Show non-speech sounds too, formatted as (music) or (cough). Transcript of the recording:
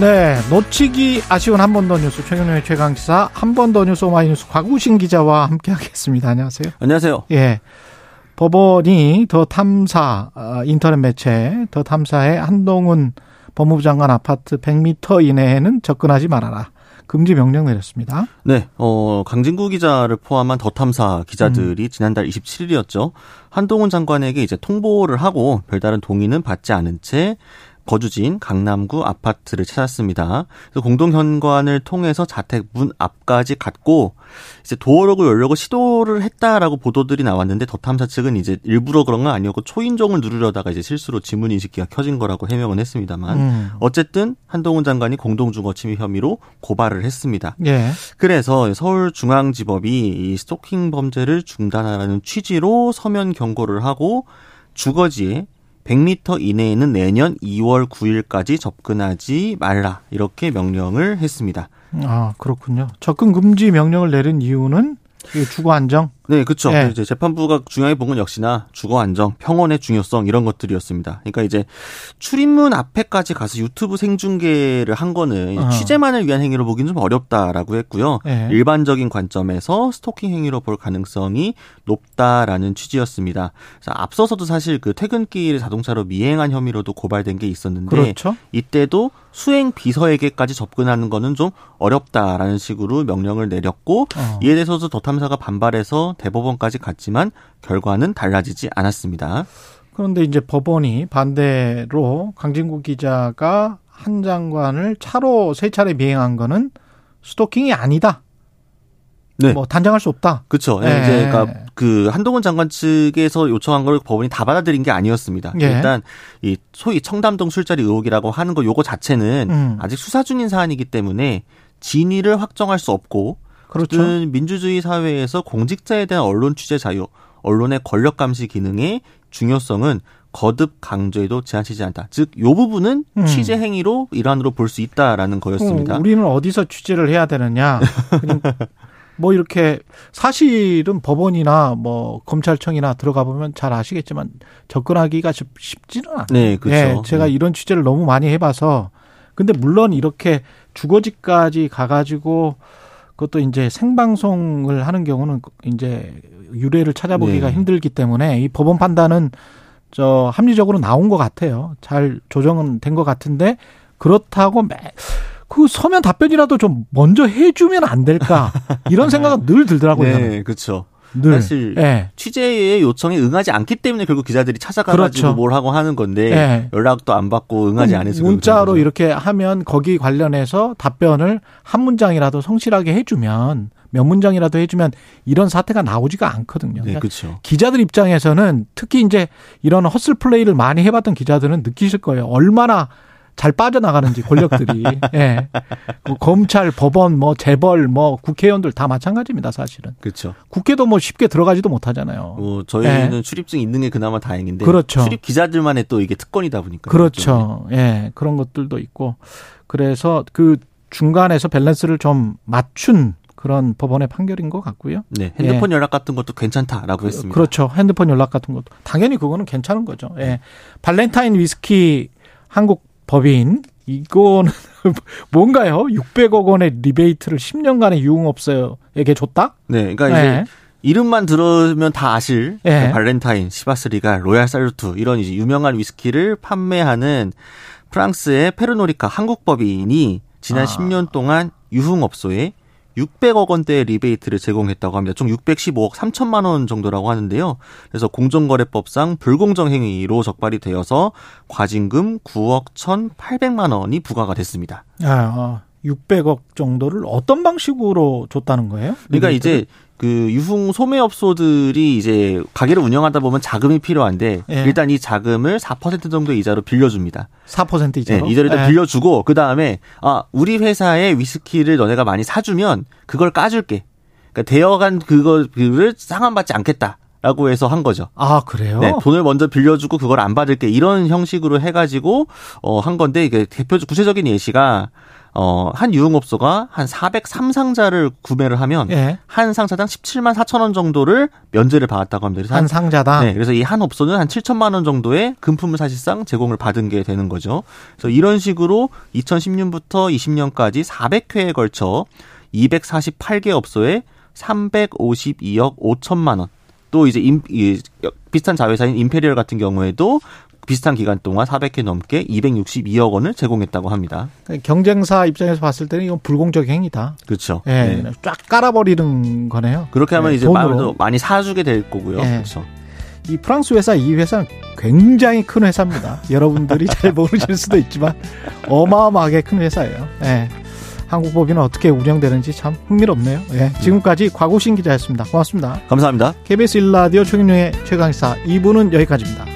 네, 놓치기 아쉬운 한 번 더 뉴스 최경영의 최강 기사 한 번 더 뉴스 오마이뉴스 곽우신 기자와 함께하겠습니다. 안녕하세요. 안녕하세요. 예, 법원이 더 탐사 어, 인터넷 매체 더 탐사의 한동훈 법무부 장관 아파트 100m 이내에는 접근하지 말아라. 금지 명령 내렸습니다. 네, 어, 강진구 기자를 포함한 더 탐사 기자들이 음. 지난달 27일이었죠. 한동훈 장관에게 이제 통보를 하고 별다른 동의는 받지 않은 채 거주지인 강남구 아파트를 찾았습니다. 그래서 공동 현관을 통해서 자택 문 앞까지 갔고 이제 도어록을 열려고 시도를 했다라고 보도들이 나왔는데 더 탐사 측은 이제 일부러 그런 건 아니었고 초인종을 누르려다가 이제 실수로 지문 인식기가 켜진 거라고 해명은 했습니다만 음. 어쨌든 한동훈 장관이 공동주거 침입 혐의로 고발을 했습니다. 예. 그래서 서울중앙지법이 이 스토킹 범죄를 중단하라는 취지로 서면 경고를 하고 주거지에 100m 이내에는 내년 2월 9일까지 접근하지 말라 이렇게 명령을 했습니다. 아 그렇군요. 접근 금지 명령을 내린 이유는 주거 안정 네, 그렇죠. 네. 이제 재판부가 중요하게 본 건 역시나 주거 안정, 평온의 중요성 이런 것들이었습니다. 그러니까 이제 출입문 앞에까지 가서 유튜브 생중계를 한 거는 어. 취재만을 위한 행위로 보기는 좀 어렵다라고 했고요. 네. 일반적인 관점에서 스토킹 행위로 볼 가능성이 높다라는 취지였습니다. 앞서서도 사실 그 퇴근길 자동차로 미행한 혐의로도 고발된 게 있었는데 그렇죠. 이때도 수행 비서에게까지 접근하는 거는 좀 어렵다라는 식으로 명령을 내렸고 어. 이에 대해서도 더 탐사가 반발해서 대법원까지 갔지만 결과는 달라지지 않았습니다. 그런데 이제 법원이 반대로 강진구 기자가 한 장관을 차로 세 차례 미행한 거는 스토킹이 아니다. 네. 뭐 단정할 수 없다. 그렇죠. 네. 이제 그러니까 그 한동훈 장관 측에서 요청한 걸 법원이 다 받아들인 게 아니었습니다. 예. 일단 이 소위 청담동 술자리 의혹이라고 하는 거 요거 자체는 음. 아직 수사 중인 사안이기 때문에 진위를 확정할 수 없고 그렇죠. 민주주의 사회에서 공직자에 대한 언론 취재 자유, 언론의 권력 감시 기능의 중요성은 거듭 강조해도 지나치지 않다. 즉, 요 부분은 음. 취재 행위로 일환으로 볼 수 있다라는 거였습니다. 어, 우리는 어디서 취재를 해야 되느냐? 뭐 이렇게 사실은 법원이나 뭐 검찰청이나 들어가 보면 잘 아시겠지만 접근하기가 쉽지는 않아요. 네, 그렇죠. 네, 제가 네. 이런 취재를 너무 많이 해봐서 근데 물론 이렇게 주거지까지 가가지고 그것도 이제 생방송을 하는 경우는 이제 유례를 찾아보기가 네. 힘들기 때문에 이 법원 판단은 저 합리적으로 나온 것 같아요. 잘 조정은 된 것 같은데 그렇다고 매, 그 서면 답변이라도 좀 먼저 해주면 안 될까 이런 (laughs) 생각은 늘 들더라고요. 네, 그렇죠. 늘. 사실 네. 취재의 요청에 응하지 않기 때문에 결국 기자들이 찾아가가지고 그렇죠. 뭘 하고 하는 건데 네. 연락도 안 받고 응하지 음, 않아서 문자로 이렇게 하면 거기 관련해서 답변을 한 문장이라도 성실하게 해주면 몇 문장이라도 해주면 이런 사태가 나오지가 않거든요. 네, 그렇죠. 기자들 입장에서는 특히 이제 이런 hustle play를 많이 해봤던 기자들은 느끼실 거예요. 얼마나 잘 빠져나가는지 권력들이 (laughs) 예. 그 검찰, 법원, 뭐 재벌, 뭐 국회의원들 다 마찬가지입니다, 사실은. 그렇죠. 국회도 뭐 쉽게 들어가지도 못하잖아요. 뭐 저희는 예. 출입증 있는 게 그나마 다행인데 그렇죠. 출입 기자들만의 또 이게 특권이다 보니까 그렇죠. 예. 그런 것들도 있고 그래서 그 중간에서 밸런스를 좀 맞춘 그런 법원의 판결인 것 같고요. 네, 핸드폰 예. 연락 같은 것도 괜찮다라고 했습니다. 그렇죠. 핸드폰 연락 같은 것도 당연히 그거는 괜찮은 거죠. 예. 발렌타인 위스키 한국 법인 이거는 (laughs) 뭔가요? 600억 원의 리베이트를 10년간의 유흥업소에게 줬다? 네, 그러니까 이제 네. 이름만 들으면 다 아실 네. 발렌타인, 시바스리갈, 로얄 살루트 이런 이제 유명한 위스키를 판매하는 프랑스의 페르노리카 한국 법인이 지난 아. 10년 동안 유흥업소에 600억 원대의 리베이트를 제공했다고 합니다. 총 615억 3천만 원 정도라고 하는데요. 그래서 공정거래법상 불공정 행위로 적발이 되어서 과징금 9억 1,800만 원이 부과가 됐습니다. 아, 600억 정도를 어떤 방식으로 줬다는 거예요? 그러니까 리베이트를? 이제 그 유흥 소매업소들이 이제 가게를 운영하다 보면 자금이 필요한데 예. 일단 이 자금을 4% 정도의 이자로 빌려줍니다. 4% 이자로? 네, 이자를 예. 빌려주고 그 다음에 아 우리 회사의 위스키를 너네가 많이 사주면 그걸 까줄게. 그러니까 대여간 그거를 상환받지 않겠다. 라고 해서 한 거죠. 아, 그래요? 네, 돈을 먼저 빌려주고 그걸 안 받을게. 이런 형식으로 해가지고, 어, 한 건데, 이게 대표, 구체적인 예시가, 어, 한 유흥업소가 한 403상자를 구매를 하면 예. 한 상자당 17만 4천 원 정도를 면제를 받았다고 합니다. 한, 한 상자당. 네, 그래서 이 한 업소는 한 7천만 원 정도의 금품을 사실상 제공을 받은 게 되는 거죠. 그래서 이런 식으로 2010년부터 20년까지 400회에 걸쳐 248개 업소에 352억 5천만 원. 또 이제 임, 이, 비슷한 자회사인 임페리얼 같은 경우에도 비슷한 기간 동안 400회 넘게 262억 원을 제공했다고 합니다. 경쟁사 입장에서 봤을 때는 이건 불공정 행위다. 그렇죠. 예, 네. 쫙 깔아버리는 거네요. 그렇게 하면 네, 이제 돈으로. 많이 사주게 될 거고요. 네. 그렇죠. 이 프랑스 회사 이 회사는 굉장히 큰 회사입니다. (laughs) 여러분들이 잘 모르실 수도 있지만 어마어마하게 큰 회사예요. 예. 한국 법인은 어떻게 운영되는지 참 흥미롭네요. 예. 지금까지 과구신 기자였습니다. 고맙습니다. 감사합니다. KBS 일라디오 최경영의 최강사 2부는 여기까지입니다.